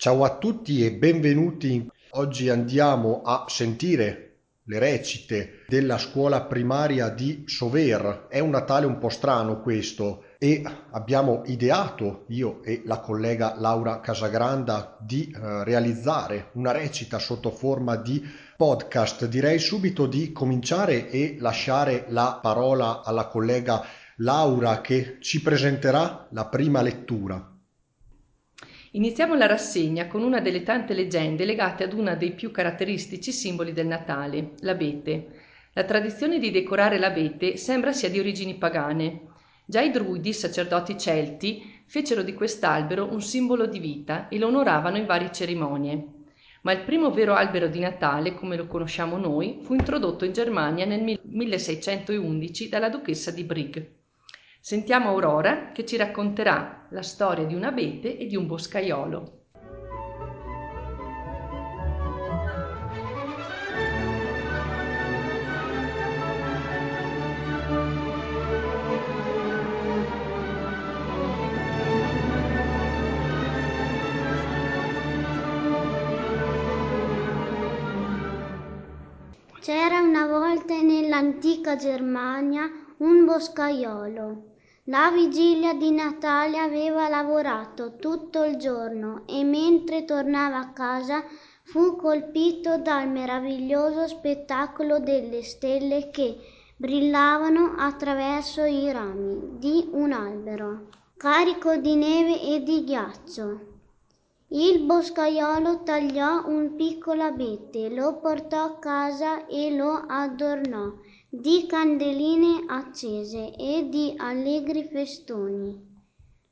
Ciao a tutti e benvenuti. Oggi andiamo a sentire le recite della scuola primaria di Sover. È un Natale un po' strano questo e abbiamo ideato, io e la collega Laura Casagranda, di eh, realizzare una recita sotto forma di podcast. Direi subito di cominciare e lasciare la parola alla collega Laura che ci presenterà la prima lettura. Iniziamo la rassegna con una delle tante leggende legate ad uno dei più caratteristici simboli del Natale, l'abete. La tradizione di decorare l'abete sembra sia di origini pagane. Già i druidi, sacerdoti celti, fecero di quest'albero un simbolo di vita e lo onoravano in varie cerimonie. Ma il primo vero albero di Natale, come lo conosciamo noi, fu introdotto in Germania nel 1611 dalla duchessa di Brigg. Sentiamo Aurora che ci racconterà la storia di un abete e di un boscaiolo. C'era una volta nell'antica Germania un boscaiolo. La vigilia di Natale aveva lavorato tutto il giorno e mentre tornava a casa fu colpito dal meraviglioso spettacolo delle stelle che brillavano attraverso i rami di un albero carico di neve e di ghiaccio. Il boscaiolo tagliò un piccolo abete, lo portò a casa e lo adornò di candeline accese e di allegri festoni.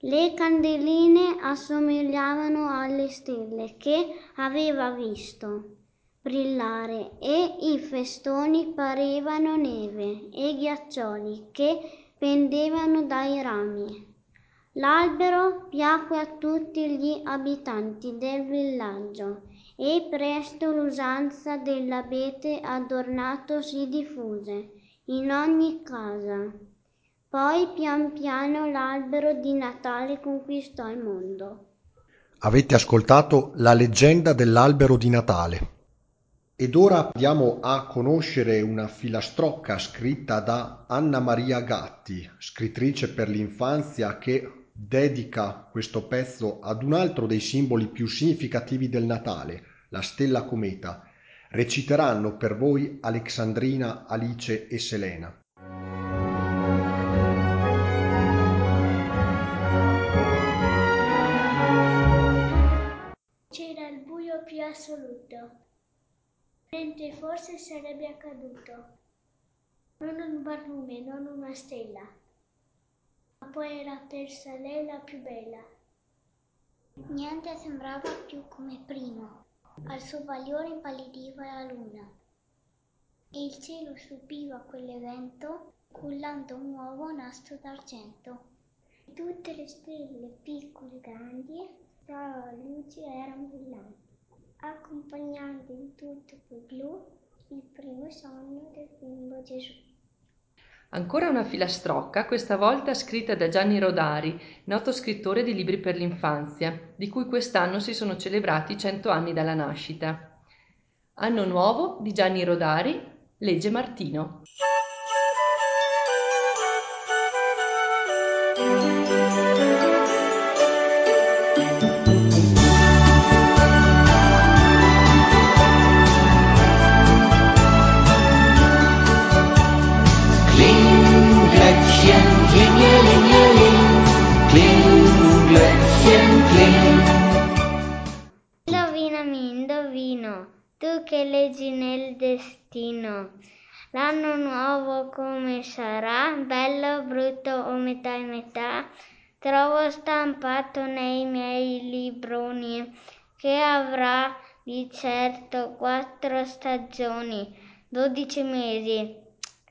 Le candeline assomigliavano alle stelle che aveva visto brillare e i festoni parevano neve e ghiaccioli che pendevano dai rami. L'albero piacque a tutti gli abitanti del villaggio e presto l'usanza dell'abete adornato si diffuse in ogni casa. Poi pian piano l'albero di Natale conquistò il mondo. Avete ascoltato la leggenda dell'albero di Natale. Ed ora andiamo a conoscere una filastrocca scritta da Anna Maria Gatti, scrittrice per l'infanzia che dedica questo pezzo ad un altro dei simboli più significativi del Natale, la stella cometa. Reciteranno per voi Alexandrina, Alice e Selena. C'era il buio più assoluto, mentre forse sarebbe accaduto. Non un barlume, non una stella poi era persa lei la più bella. Niente sembrava più come prima. Al suo bagliore impallidiva la luna e il cielo subiva quell'evento cullando un nuovo nastro d'argento. Tutte le stelle, piccole e grandi, tra luce erano brillanti, accompagnando in tutto quel blu il primo sogno del bimbo Gesù. Ancora una filastrocca, questa volta scritta da Gianni Rodari, noto scrittore di libri per l'infanzia, di cui quest'anno si sono celebrati cento anni dalla nascita. Anno nuovo di Gianni Rodari, legge Martino. Come sarà, bello, brutto o metà e metà, trovo stampato nei miei libroni che avrà di certo quattro stagioni, dodici mesi,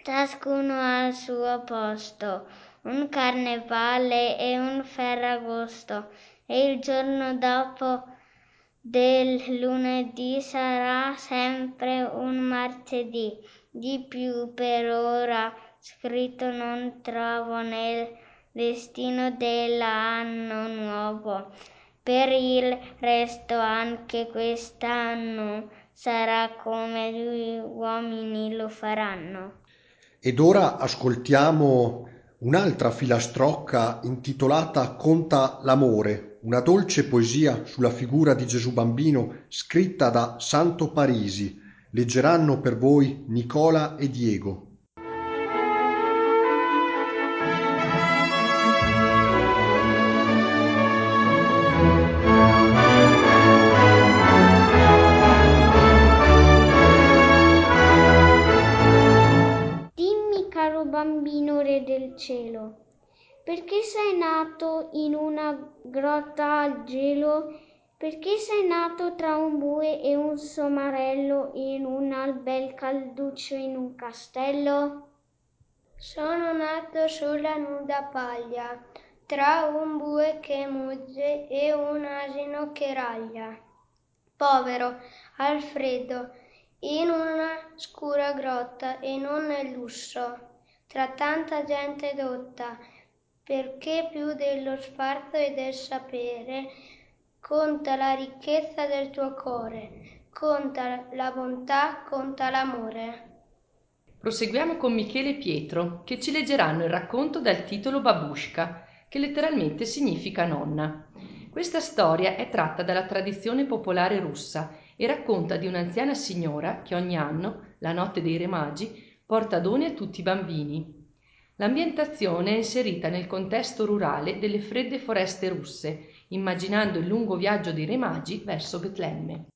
ciascuno al suo posto, un carnevale e un ferragosto, e il giorno dopo del lunedì sarà sempre un martedì. Di più per ora scritto non trovo nel destino dell'anno nuovo. Per il resto anche quest'anno sarà come gli uomini lo faranno. Ed ora ascoltiamo un'altra filastrocca intitolata Conta l'amore, una dolce poesia sulla figura di Gesù bambino scritta da Santo Parisi. Leggeranno per voi Nicola e Diego. Grotta al gelo? Perché sei nato tra un bue e un somarello in un bel calduccio in un castello? Sono nato sulla nuda paglia, tra un bue che mugge e un asino che raglia. Povero, al freddo, in una scura grotta e non nel lusso tra tanta gente dotta, perché più dello sfarzo e del sapere conta la ricchezza del tuo cuore, conta la bontà, conta l'amore. Proseguiamo con Michele e Pietro, che ci leggeranno il racconto dal titolo Babushka, che letteralmente significa nonna. Questa storia è tratta dalla tradizione popolare russa e racconta di un'anziana signora che ogni anno, la notte dei Re Magi, porta doni a tutti i bambini. L'ambientazione è inserita nel contesto rurale delle fredde foreste russe, immaginando il lungo viaggio dei Re Magi verso Betlemme.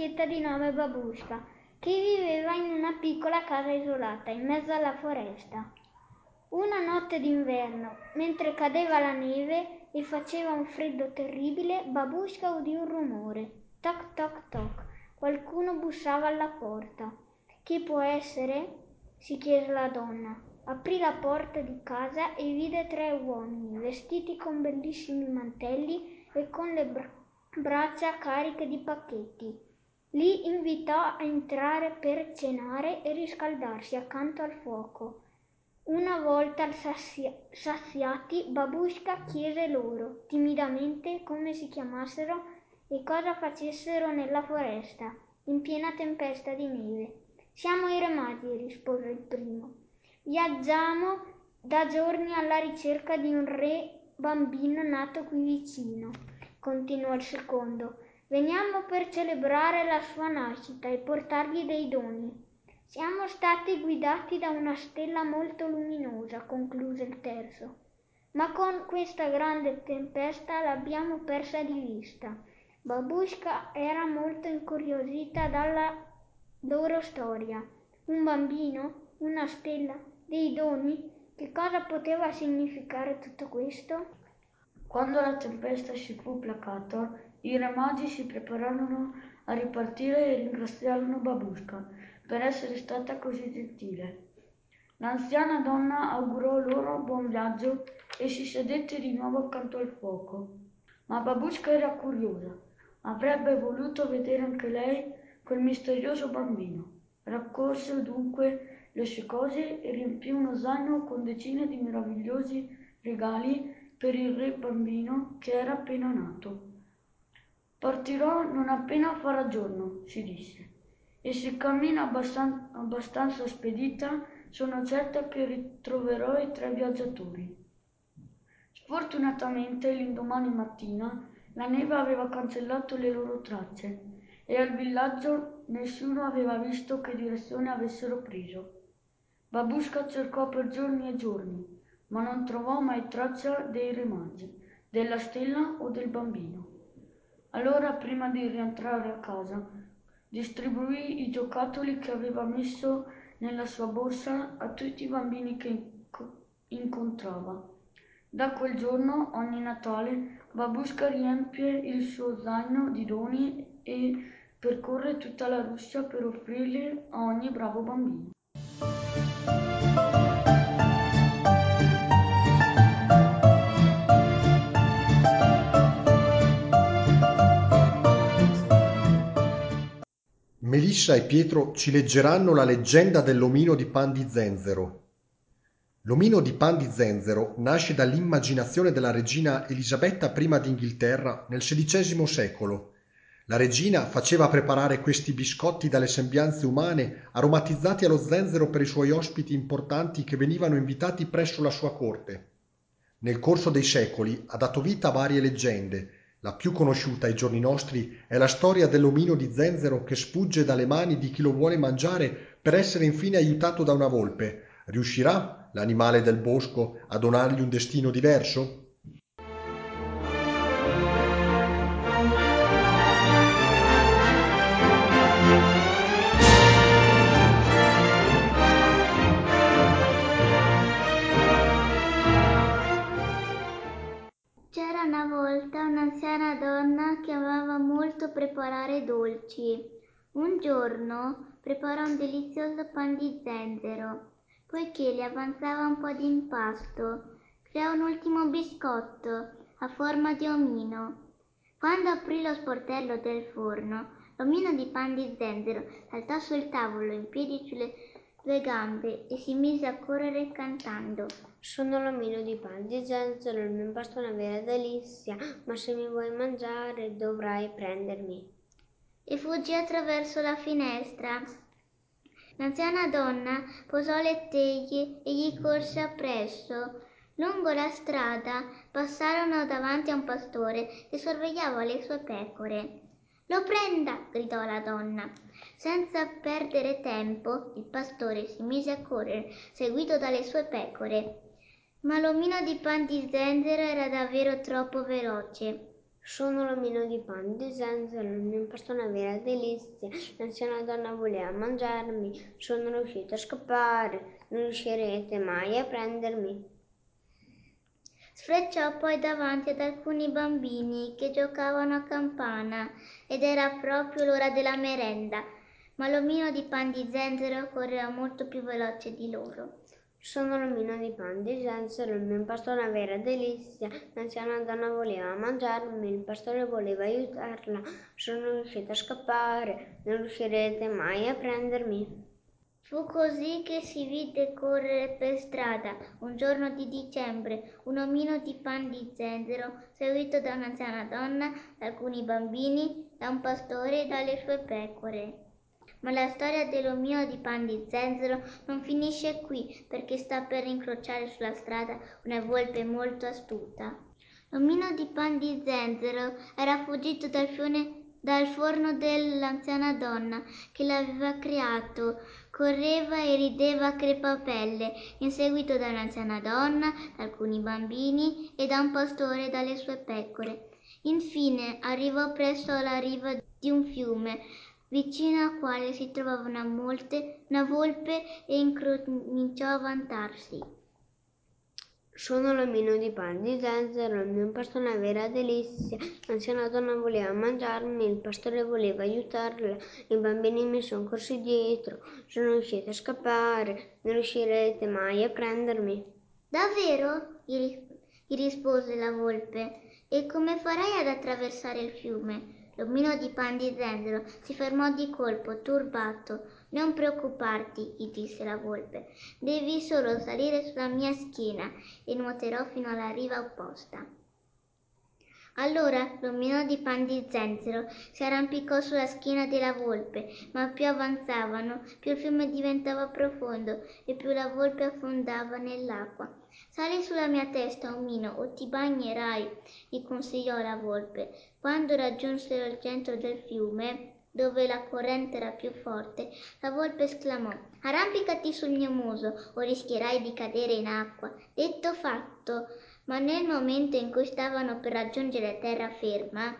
Vecchietta di nome Babushka che viveva in una piccola casa isolata in mezzo alla foresta. Una notte d'inverno, mentre cadeva la neve e faceva un freddo terribile, Babushka udì un rumore. Toc toc toc. Qualcuno bussava alla porta. Chi può essere? si chiese la donna. Aprì la porta di casa e vide tre uomini vestiti con bellissimi mantelli e con le braccia braccia cariche di pacchetti. Li invitò a entrare per cenare e riscaldarsi accanto al fuoco. Una volta sassi- saziati, Babushka chiese loro, timidamente, come si chiamassero e cosa facessero nella foresta, in piena tempesta di neve. Siamo i remati, rispose il primo. Viaggiamo da giorni alla ricerca di un re bambino nato qui vicino continuò il secondo. Veniamo per celebrare la sua nascita e portargli dei doni. Siamo stati guidati da una stella molto luminosa, concluse il terzo. Ma con questa grande tempesta l'abbiamo persa di vista. Babushka era molto incuriosita dalla loro storia. Un bambino, una stella, dei doni. Che cosa poteva significare tutto questo? Quando la tempesta si fu placata, i re magi si prepararono a ripartire e ringraziarono Babushka per essere stata così gentile. L'anziana donna augurò loro buon viaggio e si sedette di nuovo accanto al fuoco. Ma Babushka era curiosa, avrebbe voluto vedere anche lei quel misterioso bambino. Raccolse dunque le sue cose e riempì uno zaino con decine di meravigliosi regali per il re bambino che era appena nato. Partirò non appena farà giorno, si disse, e se cammina abbastan- abbastanza spedita sono certa che ritroverò i tre viaggiatori. Sfortunatamente l'indomani mattina la neve aveva cancellato le loro tracce e al villaggio nessuno aveva visto che direzione avessero preso. Babushka cercò per giorni e giorni, ma non trovò mai traccia dei re della stella o del bambino. Allora, prima di rientrare a casa, distribuì i giocattoli che aveva messo nella sua borsa a tutti i bambini che incontrava. Da quel giorno, ogni Natale, Babushka riempie il suo zaino di doni e percorre tutta la Russia per offrirli a ogni bravo bambino. Melissa e Pietro ci leggeranno la leggenda dell'omino di pan di zenzero. L'omino di pan di zenzero nasce dall'immaginazione della regina Elisabetta I d'Inghilterra nel XVI secolo. La regina faceva preparare questi biscotti dalle sembianze umane aromatizzati allo zenzero per i suoi ospiti importanti che venivano invitati presso la sua corte. Nel corso dei secoli ha dato vita a varie leggende, la più conosciuta ai giorni nostri è la storia dell'omino di zenzero che sfugge dalle mani di chi lo vuole mangiare per essere infine aiutato da una volpe. Riuscirà l'animale del bosco a donargli un destino diverso? Molto preparare dolci. Un giorno preparò un delizioso pan di zenzero. Poiché le avanzava un po' di impasto, creò un ultimo biscotto a forma di omino. Quando aprì lo sportello del forno, l'omino di pan di zenzero saltò sul tavolo in piedi sulle due gambe e si mise a correre cantando. Sono l'omino di pan di zenzero, il mio impasto è una vera delizia, ma se mi vuoi mangiare dovrai prendermi. E fuggì attraverso la finestra. L'anziana donna posò le teglie e gli corse appresso. Lungo la strada passarono davanti a un pastore che sorvegliava le sue pecore. Lo prenda! gridò la donna. Senza perdere tempo, il pastore si mise a correre, seguito dalle sue pecore. Ma l'omino di pan di zenzero era davvero troppo veloce. Sono l'omino di pan di zenzero, il mio impasto è una vera delizia. L'anziana donna voleva mangiarmi, sono riuscita a scappare, non riuscirete mai a prendermi. Sfrecciò poi davanti ad alcuni bambini che giocavano a campana ed era proprio l'ora della merenda, ma l'omino di pan di zenzero correva molto più veloce di loro. Sono l'omino di pan di zenzero, il mio pasto è una vera delizia. L'anziana donna voleva mangiarmi, il pastore voleva aiutarla. Sono riuscita a scappare, non riuscirete mai a prendermi. Fu così che si vide correre per strada, un giorno di dicembre, un omino di pan di zenzero, seguito da un'anziana donna, da alcuni bambini, da un pastore e dalle sue pecore. Ma la storia dell'omino di pan di zenzero non finisce qui perché sta per incrociare sulla strada una volpe molto astuta. L'omino di pan di zenzero era fuggito dal, fione, dal forno dell'anziana donna che l'aveva creato. Correva e rideva a crepapelle, inseguito da un'anziana donna, da alcuni bambini e da un pastore e dalle sue pecore. Infine arrivò presso alla riva di un fiume vicino al quale si trovava una, molte, una volpe e incominciò a vantarsi. Sono l'omino di pan di zenzero, il mio impasto è una vera delizia. L'anziana donna voleva mangiarmi, il pastore voleva aiutarla, i bambini mi sono corsi dietro, sono riusciti a scappare, non riuscirete mai a prendermi. Davvero? gli rispose la volpe. E come farai ad attraversare il fiume? L'omino di pan di zenzero si fermò di colpo, turbato. Non preoccuparti, gli disse la volpe. Devi solo salire sulla mia schiena e nuoterò fino alla riva opposta. Allora l'omino di pan di zenzero si arrampicò sulla schiena della volpe, ma più avanzavano, più il fiume diventava profondo e più la volpe affondava nell'acqua. Sali sulla mia testa, omino, o ti bagnerai, gli consigliò la volpe. Quando raggiunsero il centro del fiume, dove la corrente era più forte, la volpe esclamò Arrampicati sul mio muso o rischierai di cadere in acqua. Detto fatto, ma nel momento in cui stavano per raggiungere terraferma,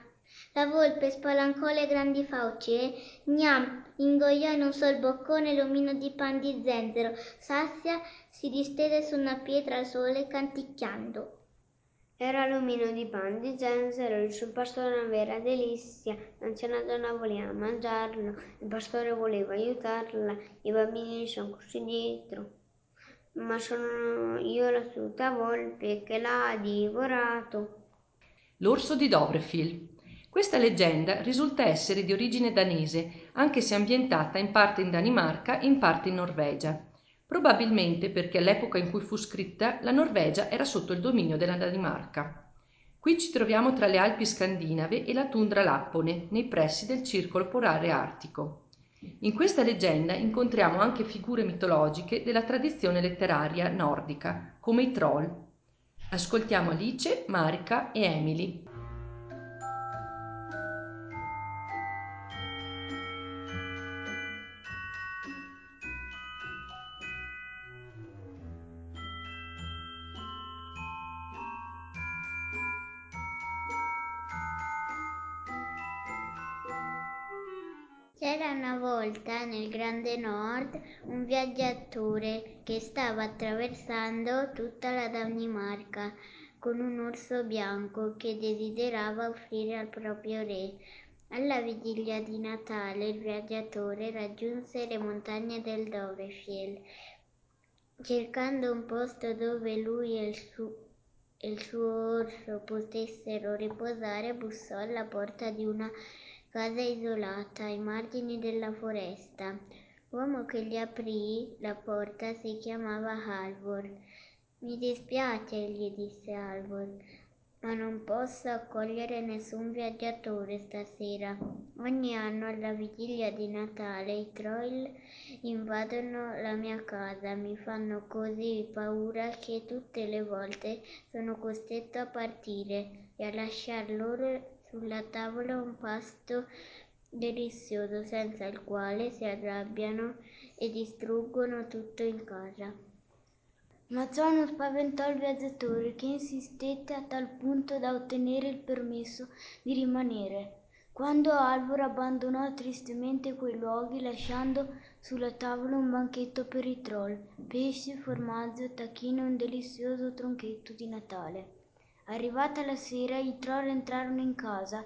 la volpe spalancò le grandi fauci e, gnam, ingoiò in un sol boccone l'omino di pan di zenzero. Sassia si distese su una pietra al sole canticchiando. Era l'omino di pan di zenzero, il suo pasto era una vera delizia. L'anziana donna voleva mangiarlo, il pastore voleva aiutarla, i bambini sono corsi dietro ma sono io l'astuta volpe che l'ha divorato. L'orso di Dobrefield. Questa leggenda risulta essere di origine danese, anche se ambientata in parte in Danimarca e in parte in Norvegia. Probabilmente perché all'epoca in cui fu scritta la Norvegia era sotto il dominio della Danimarca. Qui ci troviamo tra le Alpi scandinave e la tundra lappone, nei pressi del circolo polare artico. In questa leggenda incontriamo anche figure mitologiche della tradizione letteraria nordica, come i troll. Ascoltiamo Alice, Marika e Emily. Una volta nel Grande Nord un viaggiatore che stava attraversando tutta la Danimarca con un orso bianco che desiderava offrire al proprio re. Alla vigilia di Natale il viaggiatore raggiunse le montagne del Dovrefjell. Cercando un posto dove lui e il, su- e il suo orso potessero riposare, bussò alla porta di una casa isolata ai margini della foresta. L'uomo che gli aprì la porta si chiamava Halvor. Mi dispiace, gli disse Halvor, ma non posso accogliere nessun viaggiatore stasera. Ogni anno alla vigilia di Natale i troll invadono la mia casa, mi fanno così paura che tutte le volte sono costretto a partire e a lasciar loro sulla tavola un pasto delizioso senza il quale si arrabbiano e distruggono tutto in casa. Ma ciò non spaventò il viaggiatore, che insistette a tal punto da ottenere il permesso di rimanere. Quando Alvor abbandonò tristemente quei luoghi, lasciando sulla tavola un banchetto per i troll, pesce, formaggio, tacchino e un delizioso tronchetto di Natale. Arrivata la sera, i troll entrarono in casa.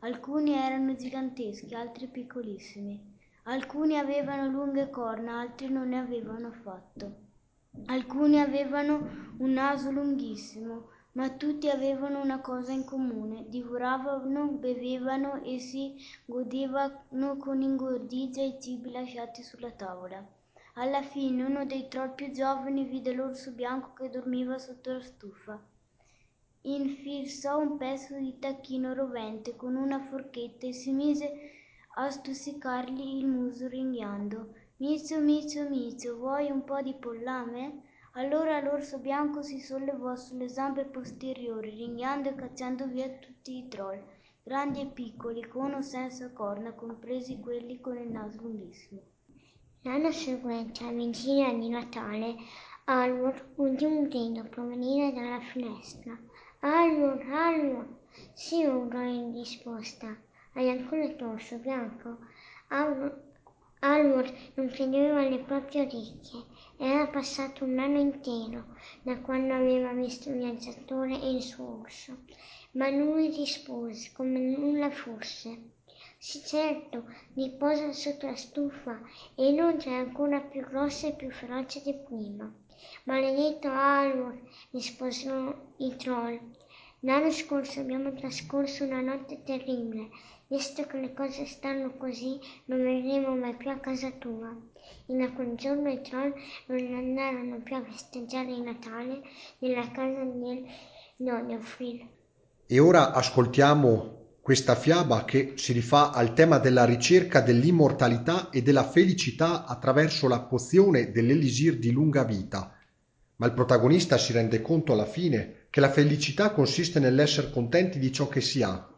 Alcuni erano giganteschi, altri piccolissimi. Alcuni avevano lunghe corna, altri non ne avevano affatto. Alcuni avevano un naso lunghissimo, ma tutti avevano una cosa in comune, divoravano, bevevano e si godevano con ingordigia i cibi lasciati sulla tavola. Alla fine uno dei troll più giovani vide l'orso bianco che dormiva sotto la stufa infilzò un pezzo di tacchino rovente con una forchetta e si mise a stuzzicargli il muso ringhiando. Mizio, Mizio, Mizio, vuoi un po' di pollame? Allora l'orso bianco si sollevò sulle zampe posteriori, ringhiando e cacciando via tutti i troll, grandi e piccoli, con o senza corna, compresi quelli con il naso lunghissimo. L'anno seguente, a vigilia di Natale, Alvor udì un grido provenire dalla finestra. Alvor, Alvor, si urlò in risposta. Hai ancora il torso bianco? Alvor non credeva alle proprie orecchie. Era passato un anno intero da quando aveva visto il viaggiatore e il suo orso, ma lui rispose come nulla fosse. Sì, certo, riposa sotto la stufa e inoltre è ancora più grossa e più feroce di prima. Maledetto Alvor, risposero i troll. L'anno scorso abbiamo trascorso una notte terribile. Visto che le cose stanno così, non verremo mai più a casa tua. E da quel giorno i troll non andarono più a festeggiare il Natale nella casa del Nodofil. E ora ascoltiamo questa fiaba che si rifà al tema della ricerca dell'immortalità e della felicità attraverso la pozione dell'elisir di lunga vita. Ma il protagonista si rende conto alla fine che la felicità consiste nell'essere contenti di ciò che si ha.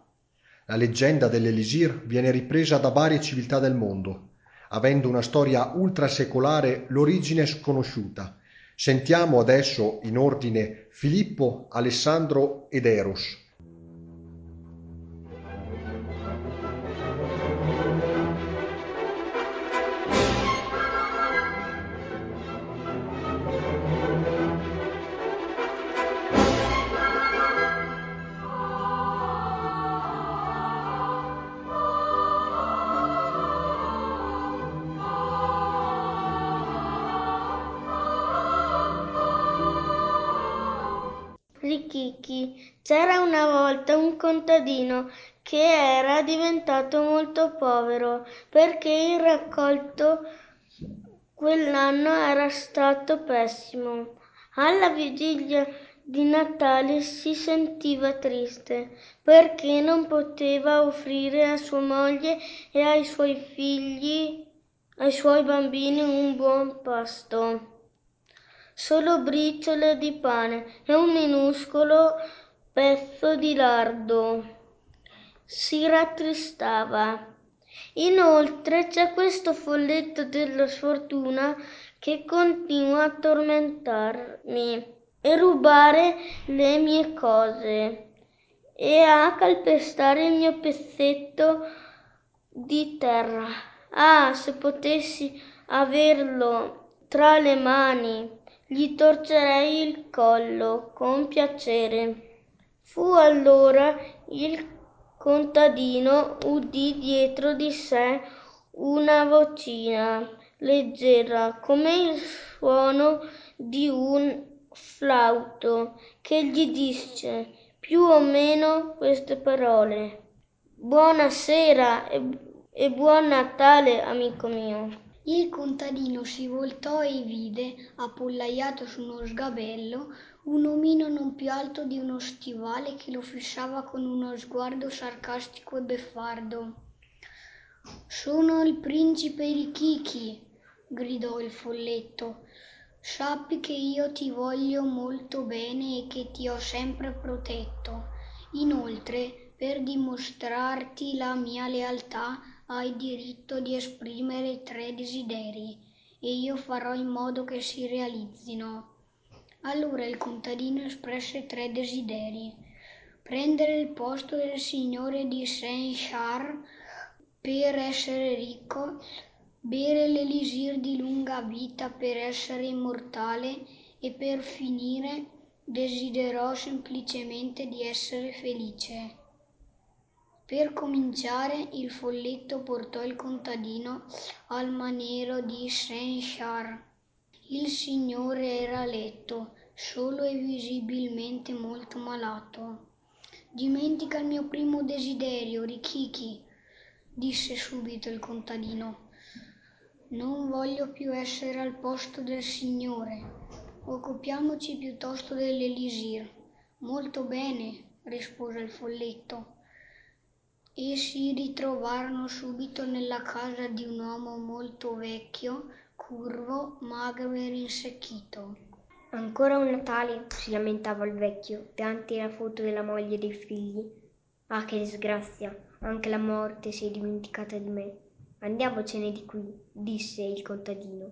La leggenda dell'elisir viene ripresa da varie civiltà del mondo, avendo una storia ultrasecolare l'origine sconosciuta. Sentiamo adesso in ordine Filippo, Alessandro ed Eros. C'era una volta un contadino che era diventato molto povero perché il raccolto quell'anno era stato pessimo. Alla vigilia di Natale si sentiva triste perché non poteva offrire a sua moglie e ai suoi figli, ai suoi bambini un buon pasto. Solo briciole di pane e un minuscolo pezzo di lardo si rattristava. Inoltre c'è questo folletto della sfortuna che continua a tormentarmi e rubare le mie cose e a calpestare il mio pezzetto di terra. Ah, se potessi averlo tra le mani, gli torcerei il collo con piacere. Fu allora il contadino udì dietro di sé una vocina leggera come il suono di un flauto che gli disse più o meno queste parole. Buonasera e, e buon Natale, amico mio. Il contadino si voltò e vide, appollaiato su uno sgabello, un omino non più alto di uno stivale che lo fissava con uno sguardo sarcastico e beffardo. Sono il principe Richichi, gridò il folletto. Sappi che io ti voglio molto bene e che ti ho sempre protetto. Inoltre, per dimostrarti la mia lealtà, hai diritto di esprimere tre desideri e io farò in modo che si realizzino. Allora il contadino espresse tre desideri. Prendere il posto del signore di Saint-Char per essere ricco, bere l'elisir di lunga vita per essere immortale e per finire desiderò semplicemente di essere felice. Per cominciare, il folletto portò il contadino al maniero di Saint-Char. Il signore era a letto solo e visibilmente molto malato. Dimentica il mio primo desiderio, Richichi, disse subito il contadino. Non voglio più essere al posto del Signore. Occupiamoci piuttosto dell'Elisir. Molto bene, rispose il folletto. E si ritrovarono subito nella casa di un uomo molto vecchio, curvo, magro e rinsecchito. Ancora un Natale, si lamentava il vecchio, davanti alla foto della moglie e dei figli. Ah, che disgrazia! Anche la morte si è dimenticata di me. Andiamocene di qui, disse il contadino.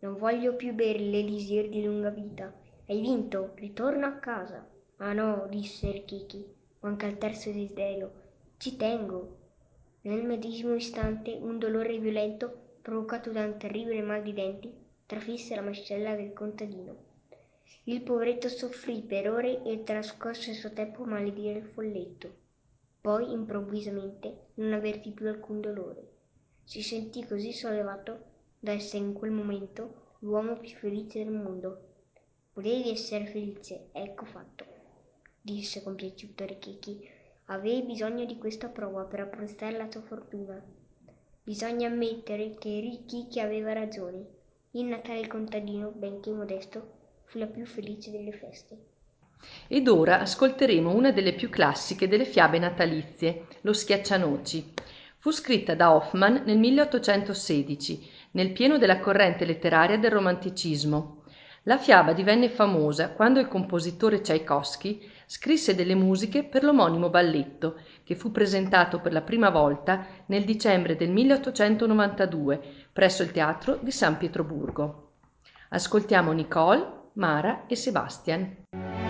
Non voglio più bere l'elisir di lunga vita. Hai vinto, ritorno a casa. Ah no, disse il Kiki, manca il terzo desiderio. Ci tengo. Nel medesimo istante un dolore violento, provocato da un terribile mal di denti, trafisse la mascella del contadino. Il poveretto soffrì per ore e trascorse il suo tempo a maledire il folletto. Poi, improvvisamente, non avvertì più alcun dolore. Si sentì così sollevato da essere in quel momento l'uomo più felice del mondo. Volevi essere felice, ecco fatto, disse compiaciuto Kiki. Avevi bisogno di questa prova per apprestare la tua fortuna. Bisogna ammettere che Rikiki aveva ragione. Il Natale contadino, benché modesto, fu la più felice delle feste. Ed ora ascolteremo una delle più classiche delle fiabe natalizie, Lo schiaccianoci. Fu scritta da Hoffman nel 1816, nel pieno della corrente letteraria del romanticismo. La fiaba divenne famosa quando il compositore Tchaikovsky scrisse delle musiche per l'omonimo balletto, che fu presentato per la prima volta nel dicembre del 1892 presso il teatro di San Pietroburgo. Ascoltiamo Nicole Mara e Sebastian.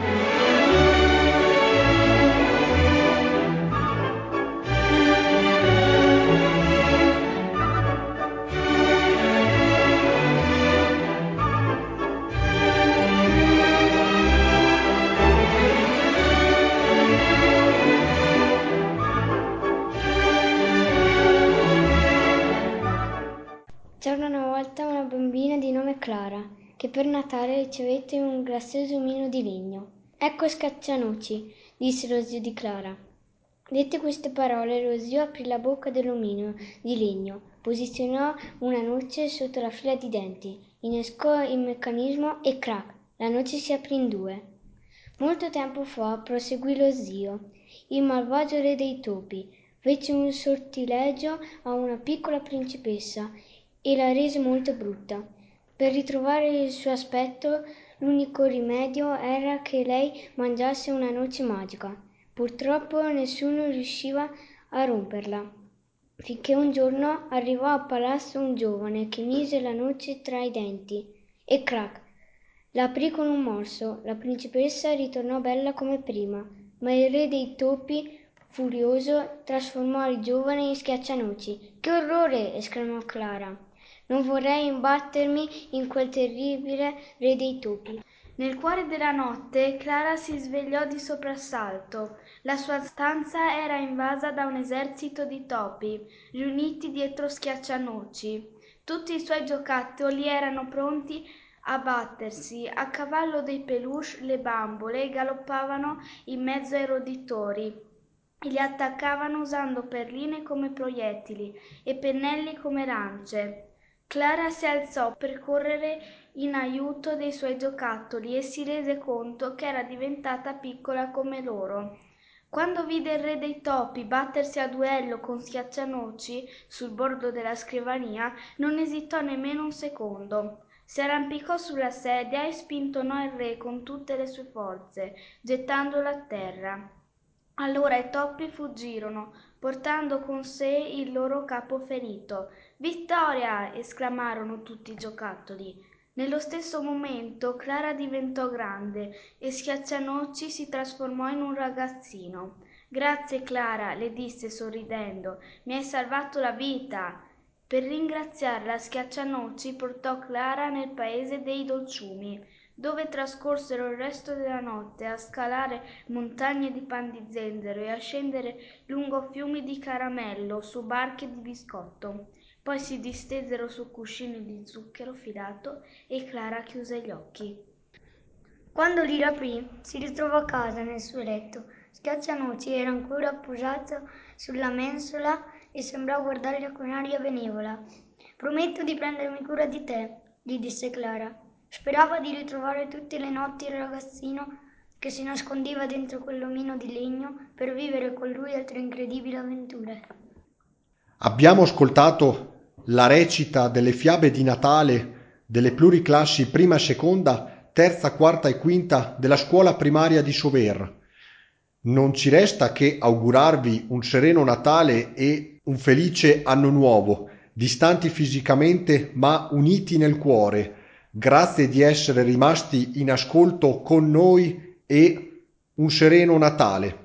Per Natale ricevette un grazioso omino di legno. Ecco Scaccianoci, disse lo zio di Clara. Dette queste parole, lo zio aprì la bocca dell'omino di legno, posizionò una noce sotto la fila di denti, innescò il meccanismo e crack, la noce si aprì in due. Molto tempo fa, proseguì lo zio, il malvagio re dei topi fece un sortilegio a una piccola principessa e la rese molto brutta. Per ritrovare il suo aspetto, l'unico rimedio era che lei mangiasse una noce magica. Purtroppo nessuno riusciva a romperla, finché un giorno arrivò a palazzo un giovane che mise la noce tra i denti e crack. La aprì con un morso. La principessa ritornò bella come prima, ma il re dei topi furioso trasformò il giovane in schiaccianoci. Che orrore! esclamò Clara. Non vorrei imbattermi in quel terribile re dei topi. Nel cuore della notte Clara si svegliò di soprassalto. La sua stanza era invasa da un esercito di topi, riuniti dietro schiaccianoci. Tutti i suoi giocattoli erano pronti a battersi. A cavallo dei peluche le bambole galoppavano in mezzo ai roditori e li attaccavano usando perline come proiettili e pennelli come lance. Clara si alzò per correre in aiuto dei suoi giocattoli e si rese conto che era diventata piccola come loro. Quando vide il re dei topi battersi a duello con schiaccianoci sul bordo della scrivania, non esitò nemmeno un secondo. Si arrampicò sulla sedia e spintonò il re con tutte le sue forze, gettandolo a terra. Allora i topi fuggirono, portando con sé il loro capo ferito. Vittoria! esclamarono tutti i giocattoli. Nello stesso momento Clara diventò grande e Schiaccianoci si trasformò in un ragazzino. Grazie Clara, le disse sorridendo, mi hai salvato la vita. Per ringraziarla Schiaccianoci portò Clara nel paese dei dolciumi dove trascorsero il resto della notte a scalare montagne di pan di zenzero e a scendere lungo fiumi di caramello su barche di biscotto. Poi si distesero su cuscini di zucchero filato e Clara chiuse gli occhi. Quando li riaprì, si ritrovò a casa nel suo letto. Schiaccianoci era ancora appoggiato sulla mensola e sembrò guardarla con aria benevola. Prometto di prendermi cura di te, gli disse Clara. Sperava di ritrovare tutte le notti il ragazzino che si nascondeva dentro quell'omino di legno per vivere con lui altre incredibili avventure. Abbiamo ascoltato la recita delle fiabe di Natale delle pluriclassi prima e seconda, terza, quarta e quinta della scuola primaria di Sover. Non ci resta che augurarvi un sereno Natale e un felice anno nuovo, distanti fisicamente ma uniti nel cuore Grazie di essere rimasti in ascolto con noi e un sereno Natale.